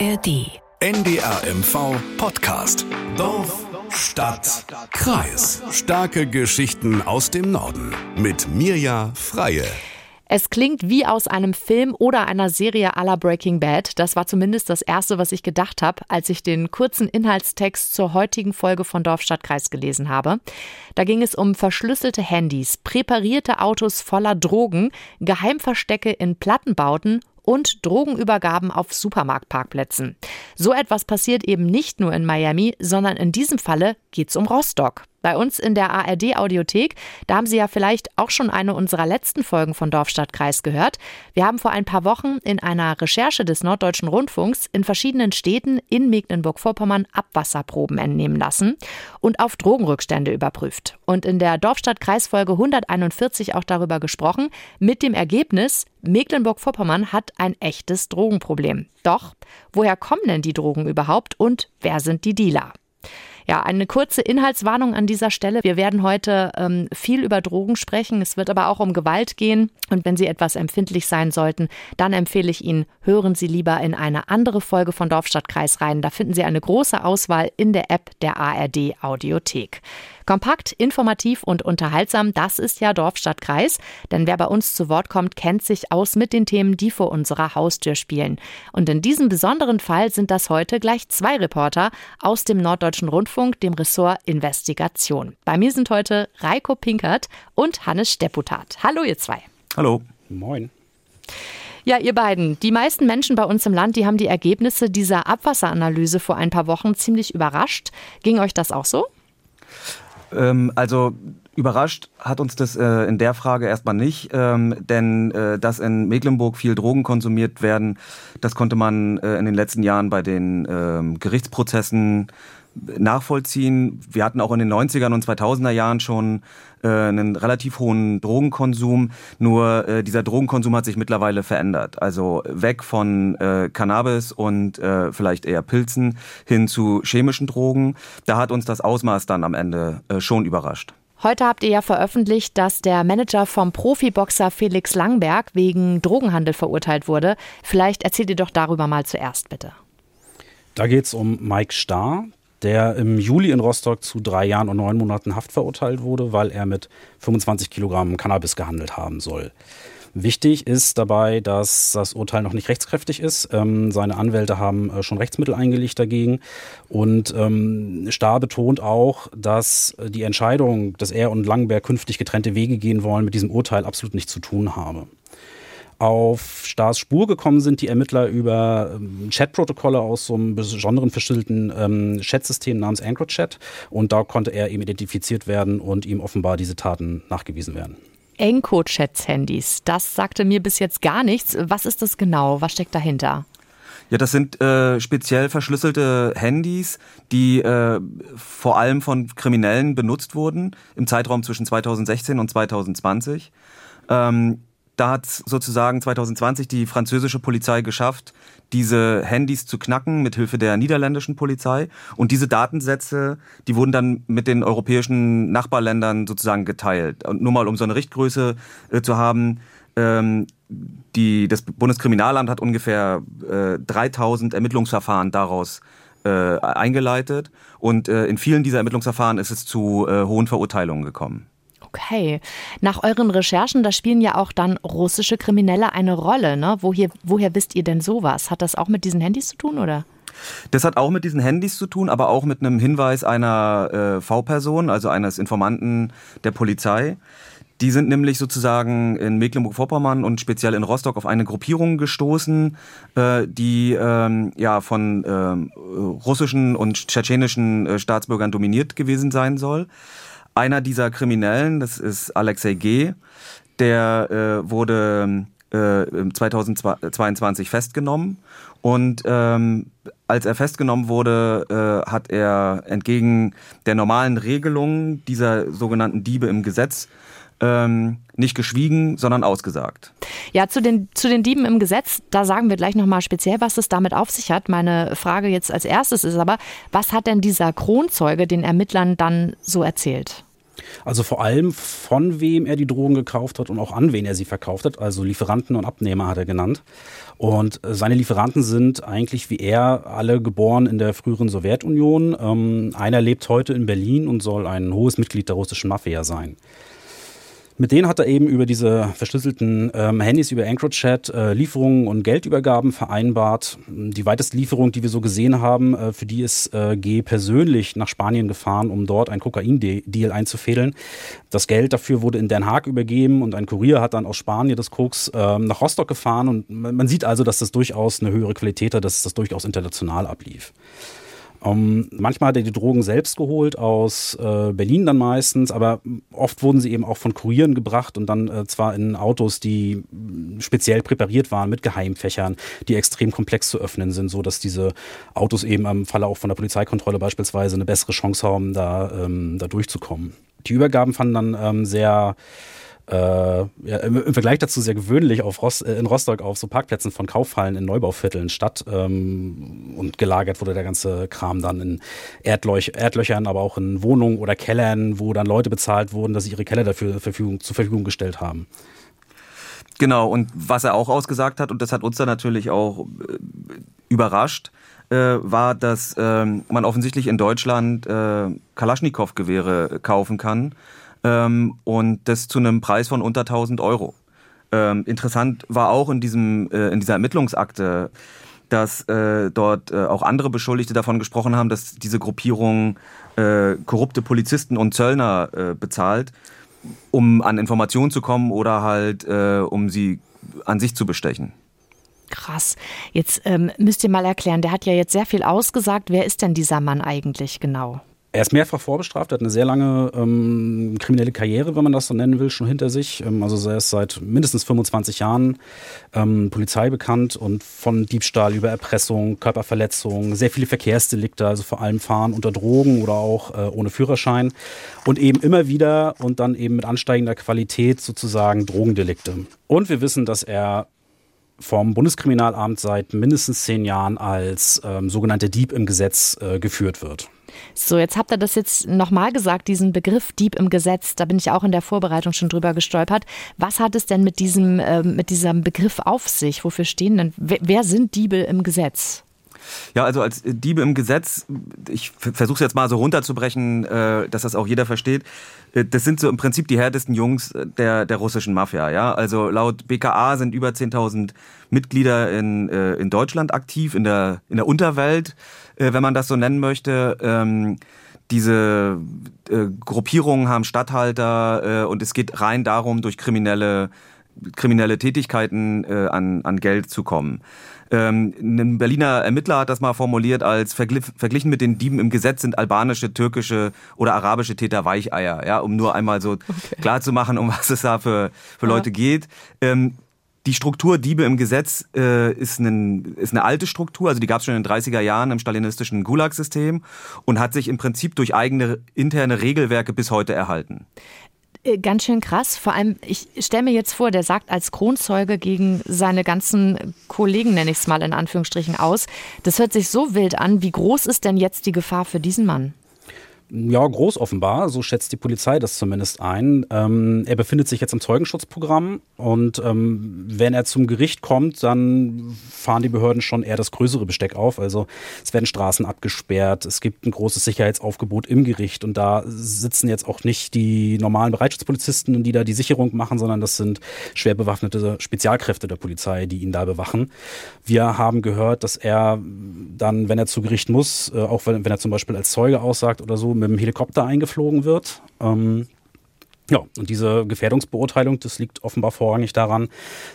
ARD. NDRMV Podcast. Dorf, Stadt, Kreis. Starke Geschichten aus dem Norden. Mit Mirja Freie. Es klingt wie aus einem Film oder einer Serie à la Breaking Bad. Das war zumindest das Erste, was ich gedacht habe, als ich den kurzen Inhaltstext zur heutigen Folge von Dorfstadtkreis gelesen habe. Da ging es um verschlüsselte Handys, präparierte Autos voller Drogen, Geheimverstecke in Plattenbauten und Drogenübergaben auf Supermarktparkplätzen. So etwas passiert eben nicht nur in Miami, sondern in diesem Falle geht es um Rostock. Bei uns in der ARD Audiothek, da haben Sie ja vielleicht auch schon eine unserer letzten Folgen von Dorfstadtkreis gehört. Wir haben vor ein paar Wochen in einer Recherche des Norddeutschen Rundfunks in verschiedenen Städten in Mecklenburg-Vorpommern Abwasserproben entnehmen lassen und auf Drogenrückstände überprüft. Und in der Dorfstadtkreis Folge 141 auch darüber gesprochen, mit dem Ergebnis, Mecklenburg-Vorpommern hat ein echtes Drogenproblem. Doch, woher kommen denn die Drogen überhaupt und wer sind die Dealer? Ja, eine kurze Inhaltswarnung an dieser Stelle. Wir werden heute ähm, viel über Drogen sprechen. Es wird aber auch um Gewalt gehen. Und wenn Sie etwas empfindlich sein sollten, dann empfehle ich Ihnen, hören Sie lieber in eine andere Folge von Dorfstadtkreis rein. Da finden Sie eine große Auswahl in der App der ARD Audiothek. Kompakt, informativ und unterhaltsam, das ist ja Dorfstadtkreis. Denn wer bei uns zu Wort kommt, kennt sich aus mit den Themen, die vor unserer Haustür spielen. Und in diesem besonderen Fall sind das heute gleich zwei Reporter aus dem Norddeutschen Rundfunk, dem Ressort Investigation. Bei mir sind heute Reiko Pinkert und Hannes Stepputat. Hallo ihr zwei. Hallo. Moin. Ja, ihr beiden. Die meisten Menschen bei uns im Land, die haben die Ergebnisse dieser Abwasseranalyse vor ein paar Wochen ziemlich überrascht. Ging euch das auch so? Ähm, also überrascht hat uns das äh, in der Frage erstmal nicht, ähm, denn äh, dass in Mecklenburg viel Drogen konsumiert werden, das konnte man äh, in den letzten Jahren bei den ähm, Gerichtsprozessen nachvollziehen. Wir hatten auch in den 90er und 2000er Jahren schon äh, einen relativ hohen Drogenkonsum. Nur äh, dieser Drogenkonsum hat sich mittlerweile verändert. Also weg von äh, Cannabis und äh, vielleicht eher Pilzen hin zu chemischen Drogen. Da hat uns das Ausmaß dann am Ende äh, schon überrascht. Heute habt ihr ja veröffentlicht, dass der Manager vom Profiboxer Felix Langberg wegen Drogenhandel verurteilt wurde. Vielleicht erzählt ihr doch darüber mal zuerst, bitte. Da geht es um Mike Starr der im Juli in Rostock zu drei Jahren und neun Monaten Haft verurteilt wurde, weil er mit 25 Kilogramm Cannabis gehandelt haben soll. Wichtig ist dabei, dass das Urteil noch nicht rechtskräftig ist. Ähm, seine Anwälte haben äh, schon Rechtsmittel eingelegt dagegen. Und ähm, Starr betont auch, dass die Entscheidung, dass er und Langenberg künftig getrennte Wege gehen wollen, mit diesem Urteil absolut nichts zu tun habe. Auf Stars Spur gekommen sind die Ermittler über ähm, Chatprotokolle aus so einem besonderen verschlüsselten ähm, Chatsystem namens AncroChat und da konnte er eben identifiziert werden und ihm offenbar diese Taten nachgewiesen werden. EncroChats-Handys, das sagte mir bis jetzt gar nichts. Was ist das genau? Was steckt dahinter? Ja, das sind äh, speziell verschlüsselte Handys, die äh, vor allem von Kriminellen benutzt wurden im Zeitraum zwischen 2016 und 2020. Ähm, da hat sozusagen 2020 die französische Polizei geschafft, diese Handys zu knacken mit Hilfe der niederländischen Polizei. Und diese Datensätze, die wurden dann mit den europäischen Nachbarländern sozusagen geteilt. Und nur mal um so eine Richtgröße äh, zu haben, ähm, die, das Bundeskriminalamt hat ungefähr äh, 3000 Ermittlungsverfahren daraus äh, eingeleitet. Und äh, in vielen dieser Ermittlungsverfahren ist es zu äh, hohen Verurteilungen gekommen. Okay. Nach euren Recherchen, da spielen ja auch dann russische Kriminelle eine Rolle. Ne? Woher, woher wisst ihr denn sowas? Hat das auch mit diesen Handys zu tun, oder? Das hat auch mit diesen Handys zu tun, aber auch mit einem Hinweis einer äh, V-Person, also eines Informanten der Polizei. Die sind nämlich sozusagen in Mecklenburg-Vorpommern und speziell in Rostock auf eine Gruppierung gestoßen, äh, die ähm, ja von ähm, russischen und tschetschenischen äh, Staatsbürgern dominiert gewesen sein soll. Einer dieser Kriminellen, das ist Alexei G., der äh, wurde äh, 2022 festgenommen und ähm, als er festgenommen wurde, äh, hat er entgegen der normalen Regelung dieser sogenannten Diebe im Gesetz ähm, nicht geschwiegen, sondern ausgesagt. Ja, zu den, zu den Dieben im Gesetz, da sagen wir gleich nochmal speziell, was es damit auf sich hat. Meine Frage jetzt als erstes ist aber, was hat denn dieser Kronzeuge den Ermittlern dann so erzählt? Also vor allem von wem er die Drogen gekauft hat und auch an wen er sie verkauft hat. Also Lieferanten und Abnehmer hat er genannt. Und äh, seine Lieferanten sind eigentlich wie er alle geboren in der früheren Sowjetunion. Ähm, einer lebt heute in Berlin und soll ein hohes Mitglied der russischen Mafia sein. Mit denen hat er eben über diese verschlüsselten ähm, Handys über EncroChat äh, Lieferungen und Geldübergaben vereinbart. Die weiteste Lieferung, die wir so gesehen haben, äh, für die ist äh, G persönlich nach Spanien gefahren, um dort einen Kokain-Deal einzufädeln. Das Geld dafür wurde in Den Haag übergeben und ein Kurier hat dann aus Spanien das Koks ähm, nach Rostock gefahren. Und man sieht also, dass das durchaus eine höhere Qualität hat, dass das durchaus international ablief. Um, ähm, manchmal hat er die Drogen selbst geholt, aus äh, Berlin dann meistens, aber oft wurden sie eben auch von Kurieren gebracht und dann äh, zwar in Autos, die speziell präpariert waren mit Geheimfächern, die extrem komplex zu öffnen sind, so dass diese Autos eben im Falle auch von der Polizeikontrolle beispielsweise eine bessere Chance haben, da, ähm, da durchzukommen. Die Übergaben fanden dann ähm, sehr äh, ja, im, Vergleich dazu sehr gewöhnlich auf Rost, äh, in Rostock auf so Parkplätzen von Kaufhallen in Neubauvierteln statt ähm, und gelagert wurde der ganze Kram dann in Erdlöch, Erdlöchern, aber auch in Wohnungen oder Kellern, wo dann Leute bezahlt wurden, dass sie ihre Keller dafür Verfügung, zur Verfügung gestellt haben. Genau, und was er auch ausgesagt hat, und das hat uns dann natürlich auch äh, überrascht, äh, war, dass äh, man offensichtlich in Deutschland äh, Kalaschnikow-Gewehre kaufen kann ähm, und das zu einem Preis von unter 1000 Euro. Ähm, interessant war auch in, diesem, äh, in dieser Ermittlungsakte, dass äh, dort äh, auch andere Beschuldigte davon gesprochen haben, dass diese Gruppierung äh, korrupte Polizisten und Zöllner äh, bezahlt, um an Informationen zu kommen oder halt äh, um sie an sich zu bestechen. Krass. Jetzt ähm, müsst ihr mal erklären, der hat ja jetzt sehr viel ausgesagt. Wer ist denn dieser Mann eigentlich genau? Er ist mehrfach vorbestraft, er hat eine sehr lange ähm, kriminelle Karriere, wenn man das so nennen will, schon hinter sich. Ähm, also er ist seit mindestens 25 Jahren ähm, Polizei bekannt und von Diebstahl über Erpressung, Körperverletzung, sehr viele Verkehrsdelikte, also vor allem Fahren unter Drogen oder auch äh, ohne Führerschein und eben immer wieder und dann eben mit ansteigender Qualität sozusagen Drogendelikte. Und wir wissen, dass er vom Bundeskriminalamt seit mindestens zehn Jahren als ähm, sogenannter Dieb im Gesetz äh, geführt wird. So, jetzt habt ihr das jetzt nochmal gesagt, diesen Begriff Dieb im Gesetz. Da bin ich auch in der Vorbereitung schon drüber gestolpert. Was hat es denn mit diesem, äh, mit diesem Begriff auf sich? Wofür stehen denn, wer, wer sind Diebe im Gesetz? Ja, also als Diebe im Gesetz, ich versuche es jetzt mal so runterzubrechen, äh, dass das auch jeder versteht. Äh, das sind so im Prinzip die härtesten Jungs der, der russischen Mafia. Ja, also laut BKA sind über 10.000 Mitglieder in, äh, in Deutschland aktiv, in der, in der Unterwelt, wenn man das so nennen möchte. Ähm, diese Gruppierungen haben Statthalter und es geht rein darum, durch kriminelle kriminelle Tätigkeiten an, an Geld zu kommen. Ähm, ein Berliner Ermittler hat das mal formuliert als verglichen mit den Dieben im Gesetz sind albanische, türkische oder arabische Täter Weicheier, ja, um nur einmal so okay. klar zu machen, um was es da für, für ja. Leute geht. Ähm, die Struktur Diebe im Gesetz äh, ist, ein, ist eine alte Struktur, also die gab es schon in den 30er Jahren im stalinistischen Gulag-System und hat sich im Prinzip durch eigene interne Regelwerke bis heute erhalten. Äh, ganz schön krass. Vor allem, ich stelle mir jetzt vor, der sagt als Kronzeuge gegen seine ganzen Kollegen, nenne ich es mal in Anführungsstrichen, aus. Das hört sich so wild an. Wie groß ist denn jetzt die Gefahr für diesen Mann? Ja, groß offenbar, so schätzt die Polizei das zumindest ein. Ähm, er befindet sich jetzt im Zeugenschutzprogramm und ähm, wenn er zum Gericht kommt, dann fahren die Behörden schon eher das größere Besteck auf. Also es werden Straßen abgesperrt, es gibt ein großes Sicherheitsaufgebot im Gericht und da sitzen jetzt auch nicht die normalen Bereitschaftspolizisten, die da die Sicherung machen, sondern das sind schwer bewaffnete Spezialkräfte der Polizei, die ihn da bewachen. Wir haben gehört, dass er dann, wenn er zu Gericht muss, äh, auch wenn, wenn er zum Beispiel als Zeuge aussagt oder so, mit dem Helikopter eingeflogen wird. Ähm, ja, und diese Gefährdungsbeurteilung, das liegt offenbar vorrangig daran,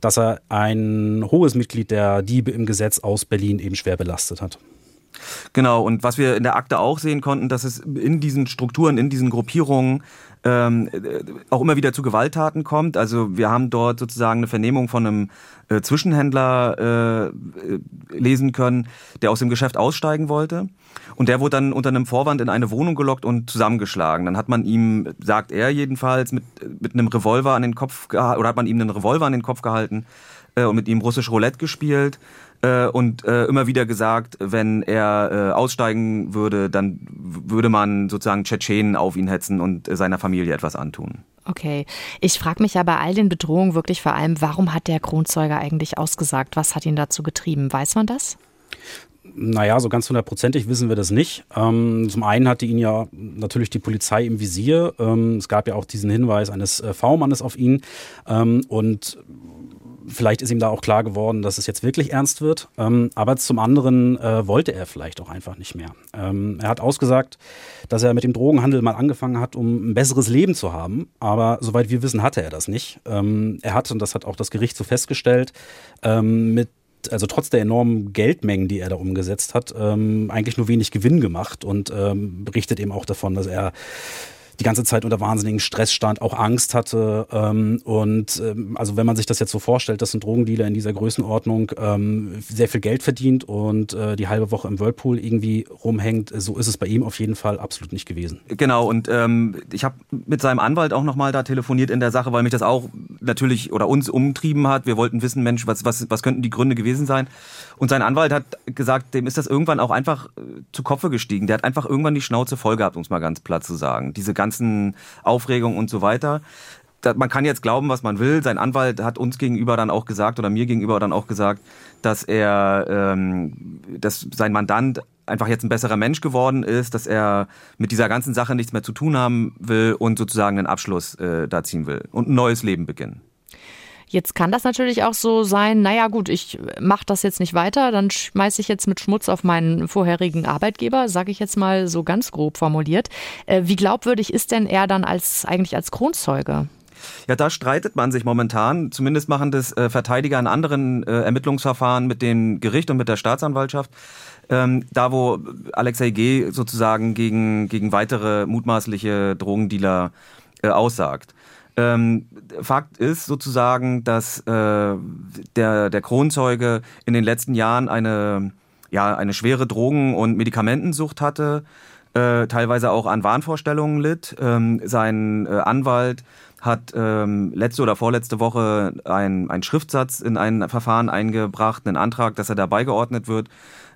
dass er ein hohes Mitglied der Diebe im Gesetz aus Berlin eben schwer belastet hat. Genau, und was wir in der Akte auch sehen konnten, dass es in diesen Strukturen, in diesen Gruppierungen ähm, äh, auch immer wieder zu Gewalttaten kommt. Also wir haben dort sozusagen eine Vernehmung von einem äh, Zwischenhändler äh, lesen können, der aus dem Geschäft aussteigen wollte. Und der wurde dann unter einem Vorwand in eine Wohnung gelockt und zusammengeschlagen. Dann hat man ihm, sagt er jedenfalls, mit, mit einem Revolver an den Kopf oder hat man ihm einen Revolver an den Kopf gehalten äh, und mit ihm russisch Roulette gespielt äh, und äh, immer wieder gesagt, wenn er äh, aussteigen würde, dann würde man sozusagen Tschetschenen auf ihn hetzen und äh, seiner Familie etwas antun. Okay. Ich frage mich ja bei all den Bedrohungen wirklich vor allem, warum hat der Kronzeuge eigentlich ausgesagt? Was hat ihn dazu getrieben? Weiß man das? Naja, so ganz hundertprozentig wissen wir das nicht. Ähm, zum einen hatte ihn ja natürlich die Polizei im Visier. Ähm, es gab ja auch diesen Hinweis eines äh, V-Mannes auf ihn. Ähm, und vielleicht ist ihm da auch klar geworden, dass es jetzt wirklich ernst wird. Ähm, aber zum anderen äh, wollte er vielleicht auch einfach nicht mehr. Ähm, er hat ausgesagt, dass er mit dem Drogenhandel mal angefangen hat, um ein besseres Leben zu haben. Aber soweit wir wissen, hatte er das nicht. Ähm, er hat, und das hat auch das Gericht so festgestellt, ähm, mit also trotz der enormen Geldmengen, die er da umgesetzt hat, ähm, eigentlich nur wenig Gewinn gemacht und ähm, berichtet eben auch davon, dass er die ganze Zeit unter wahnsinnigen Stress stand, auch Angst hatte. Ähm, und ähm, also wenn man sich das jetzt so vorstellt, dass ein Drogendealer in dieser Größenordnung ähm, sehr viel Geld verdient und äh, die halbe Woche im Whirlpool irgendwie rumhängt, so ist es bei ihm auf jeden Fall absolut nicht gewesen. Genau, und ähm, ich habe mit seinem Anwalt auch nochmal da telefoniert in der Sache, weil mich das auch natürlich oder uns umtrieben hat. Wir wollten wissen, Mensch, was, was, was könnten die Gründe gewesen sein? Und sein Anwalt hat gesagt, dem ist das irgendwann auch einfach äh, zu Kopfe gestiegen. Der hat einfach irgendwann die Schnauze voll gehabt, um es mal ganz platt zu sagen. Diese ganzen Aufregungen und so weiter. Man kann jetzt glauben, was man will. Sein Anwalt hat uns gegenüber dann auch gesagt oder mir gegenüber dann auch gesagt, dass er, ähm, dass sein Mandant einfach jetzt ein besserer Mensch geworden ist, dass er mit dieser ganzen Sache nichts mehr zu tun haben will und sozusagen einen Abschluss äh, da ziehen will und ein neues Leben beginnen. Jetzt kann das natürlich auch so sein, naja gut, ich mache das jetzt nicht weiter, dann schmeiße ich jetzt mit Schmutz auf meinen vorherigen Arbeitgeber, sage ich jetzt mal so ganz grob formuliert. Äh, wie glaubwürdig ist denn er dann als eigentlich als Kronzeuge? Ja, da streitet man sich momentan. Zumindest machen das äh, Verteidiger in anderen äh, Ermittlungsverfahren mit dem Gericht und mit der Staatsanwaltschaft. Ähm, da, wo Alexei G. sozusagen gegen, gegen weitere mutmaßliche Drogendealer äh, aussagt. Ähm, Fakt ist sozusagen, dass äh, der, der Kronzeuge in den letzten Jahren eine, ja, eine schwere Drogen- und Medikamentensucht hatte, äh, teilweise auch an Wahnvorstellungen litt. Ähm, sein äh, Anwalt hat ähm, letzte oder vorletzte Woche einen Schriftsatz in ein Verfahren eingebracht, einen Antrag, dass er dabei geordnet wird,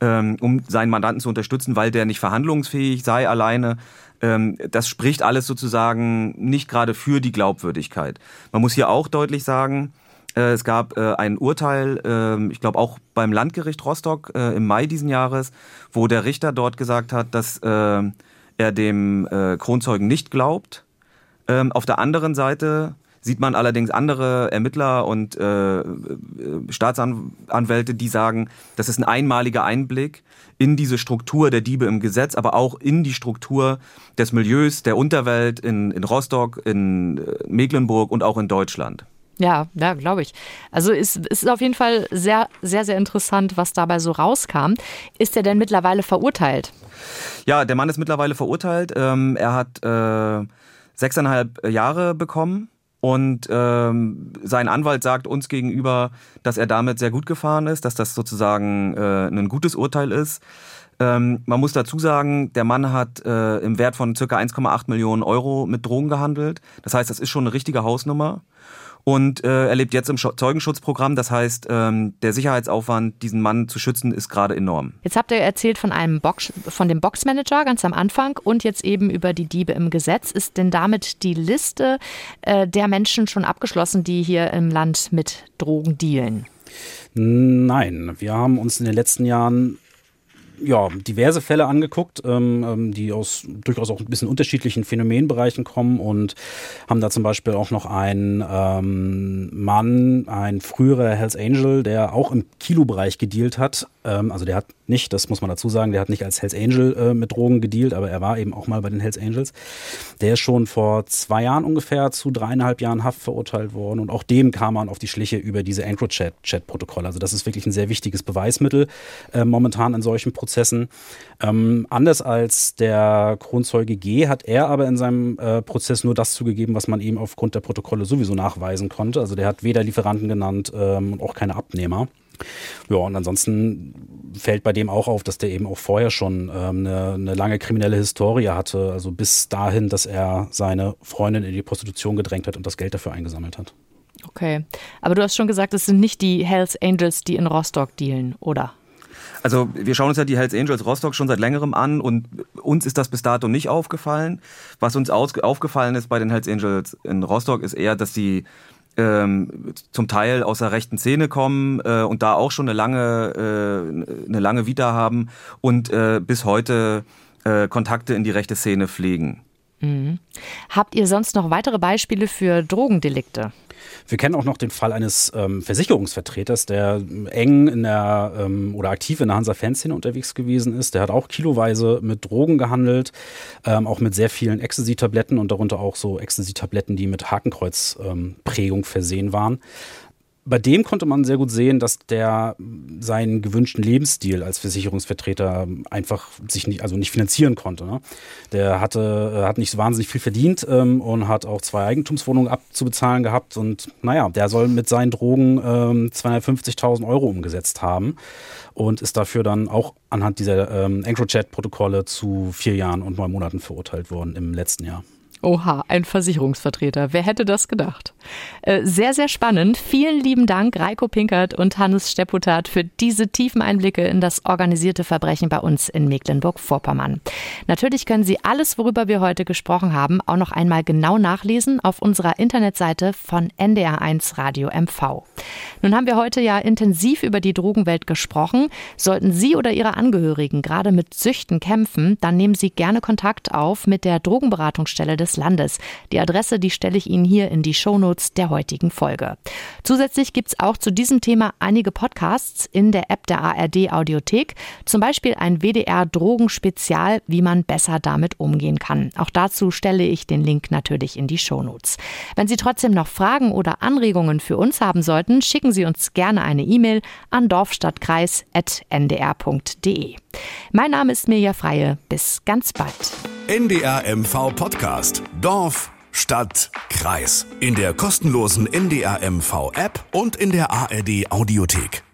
ähm, um seinen Mandanten zu unterstützen, weil der nicht verhandlungsfähig sei alleine. Ähm, das spricht alles sozusagen nicht gerade für die Glaubwürdigkeit. Man muss hier auch deutlich sagen, äh, es gab äh, ein Urteil, äh, ich glaube auch beim Landgericht Rostock äh, im Mai diesen Jahres, wo der Richter dort gesagt hat, dass äh, er dem äh, Kronzeugen nicht glaubt. Ähm, auf der anderen Seite sieht man allerdings andere Ermittler und äh, Staatsanwälte, die sagen, das ist ein einmaliger Einblick in diese Struktur der Diebe im Gesetz, aber auch in die Struktur des Milieus, der Unterwelt in, in Rostock, in äh, Mecklenburg und auch in Deutschland. Ja, ja, glaube ich. Also es ist auf jeden Fall sehr, sehr, sehr interessant, was dabei so rauskam. Ist er denn mittlerweile verurteilt? Ja, der Mann ist mittlerweile verurteilt. Ähm, er hat äh, sechseinhalb Jahre bekommen und ähm, sein Anwalt sagt uns gegenüber, dass er damit sehr gut gefahren ist, dass das sozusagen äh, ein gutes Urteil ist. Ähm, man muss dazu sagen, der Mann hat äh, im Wert von circa 1,8 Millionen Euro mit Drogen gehandelt. Das heißt, das ist schon eine richtige Hausnummer. Und äh, er lebt jetzt im Zeugenschutzprogramm. Das heißt, ähm, der Sicherheitsaufwand, diesen Mann zu schützen, ist gerade enorm. Jetzt habt ihr erzählt von einem Box, von dem Boxmanager ganz am Anfang und jetzt eben über die Diebe im Gesetz. Ist denn damit die Liste äh, der Menschen schon abgeschlossen, die hier im Land mit Drogen dealen? Nein, wir haben uns in den letzten Jahren ja, diverse Fälle angeguckt, ähm, ähm, die aus durchaus auch ein bisschen unterschiedlichen Phänomenbereichen kommen und haben da zum Beispiel auch noch einen ähm, Mann, ein früherer Hells Angel, der auch im Kilobereich gedealt hat. Ähm, also der hat nicht, das muss man dazu sagen, der hat nicht als Hells Angel äh, mit Drogen gedealt, aber er war eben auch mal bei den Hells Angels. Der ist schon vor zwei Jahren ungefähr zu dreieinhalb Jahren Haft verurteilt worden und auch dem kam man auf die Schliche über diese EncroChat-Chat-Protokolle. Also das ist wirklich ein sehr wichtiges Beweismittel äh, momentan in solchen Prozessen. Ähm, anders als der Kronzeuge G hat er aber in seinem äh, Prozess nur das zugegeben, was man ihm aufgrund der Protokolle sowieso nachweisen konnte. Also der hat weder Lieferanten genannt ähm, und auch keine Abnehmer. Ja, und ansonsten fällt bei dem auch auf, dass der eben auch vorher schon ähm, eine, eine lange kriminelle Historie hatte. Also bis dahin, dass er seine Freundin in die Prostitution gedrängt hat und das Geld dafür eingesammelt hat. Okay, aber du hast schon gesagt, es sind nicht die Hells Angels, die in Rostock dealen, oder? Also wir schauen uns ja die Hells Angels Rostock schon seit längerem an und uns ist das bis dato nicht aufgefallen. Was uns aufgefallen ist bei den Hells Angels in Rostock ist eher, dass sie ähm, zum Teil aus der rechten Szene kommen äh, und da auch schon eine lange, äh, eine lange Vita haben und äh, bis heute äh, Kontakte in die rechte Szene pflegen. Mhm. Habt ihr sonst noch weitere Beispiele für Drogendelikte? Wir kennen auch noch den Fall eines ähm, Versicherungsvertreters, der eng in der ähm, oder aktiv in der Hansa-Fanszene unterwegs gewesen ist. Der hat auch kiloweise mit Drogen gehandelt, ähm, auch mit sehr vielen Ecstasy-Tabletten und darunter auch so Ecstasy-Tabletten, die mit Hakenkreuz-Prägung versehen waren bei dem konnte man sehr gut sehen, dass der seinen gewünschten Lebensstil als Versicherungsvertreter einfach sich nicht, also nicht finanzieren konnte. Ne? Der hatte, hat nicht so wahnsinnig viel verdient ähm, und hat auch zwei Eigentumswohnungen abzubezahlen gehabt. Und naja, der soll mit seinen Drogen ähm, 250.000 Euro umgesetzt haben und ist dafür dann auch anhand dieser ähm, EncroChat-Protokolle zu vier Jahren und neun Monaten verurteilt worden im letzten Jahr. Oha, ein Versicherungsvertreter. Wer hätte das gedacht? Äh, sehr, sehr spannend. Vielen lieben Dank, Reiko Pinkert und Hannes Stepputat, für diese tiefen Einblicke in das organisierte Verbrechen bei uns in Mecklenburg-Vorpommern. Natürlich können Sie alles, worüber wir heute gesprochen haben, auch noch einmal genau nachlesen auf unserer Internetseite von NDR1 Radio MV. Nun haben wir heute ja intensiv über die Drogenwelt gesprochen. Sollten Sie oder Ihre Angehörigen gerade mit Süchten kämpfen, dann nehmen Sie gerne Kontakt auf mit der Drogenberatungsstelle des Landes. Die Adresse, die stelle ich Ihnen hier in die Shownotes der heutigen Folge. Zusätzlich gibt es auch zu diesem Thema einige Podcasts in der App der ARD Audiothek, zum Beispiel ein WDR Drogenspezial, wie man besser damit umgehen kann. Auch dazu stelle ich den Link natürlich in die Shownotes. Wenn Sie trotzdem noch Fragen oder Anregungen für uns haben sollten, schicken Sie uns gerne eine E-Mail an dorfstadtkreis.ndr.de. Mein Name ist Mirja Freie. Bis ganz bald. NDR MV Podcast. Dorf, Stadt, Kreis. In der kostenlosen NDR MV App und in der ARD Audiothek.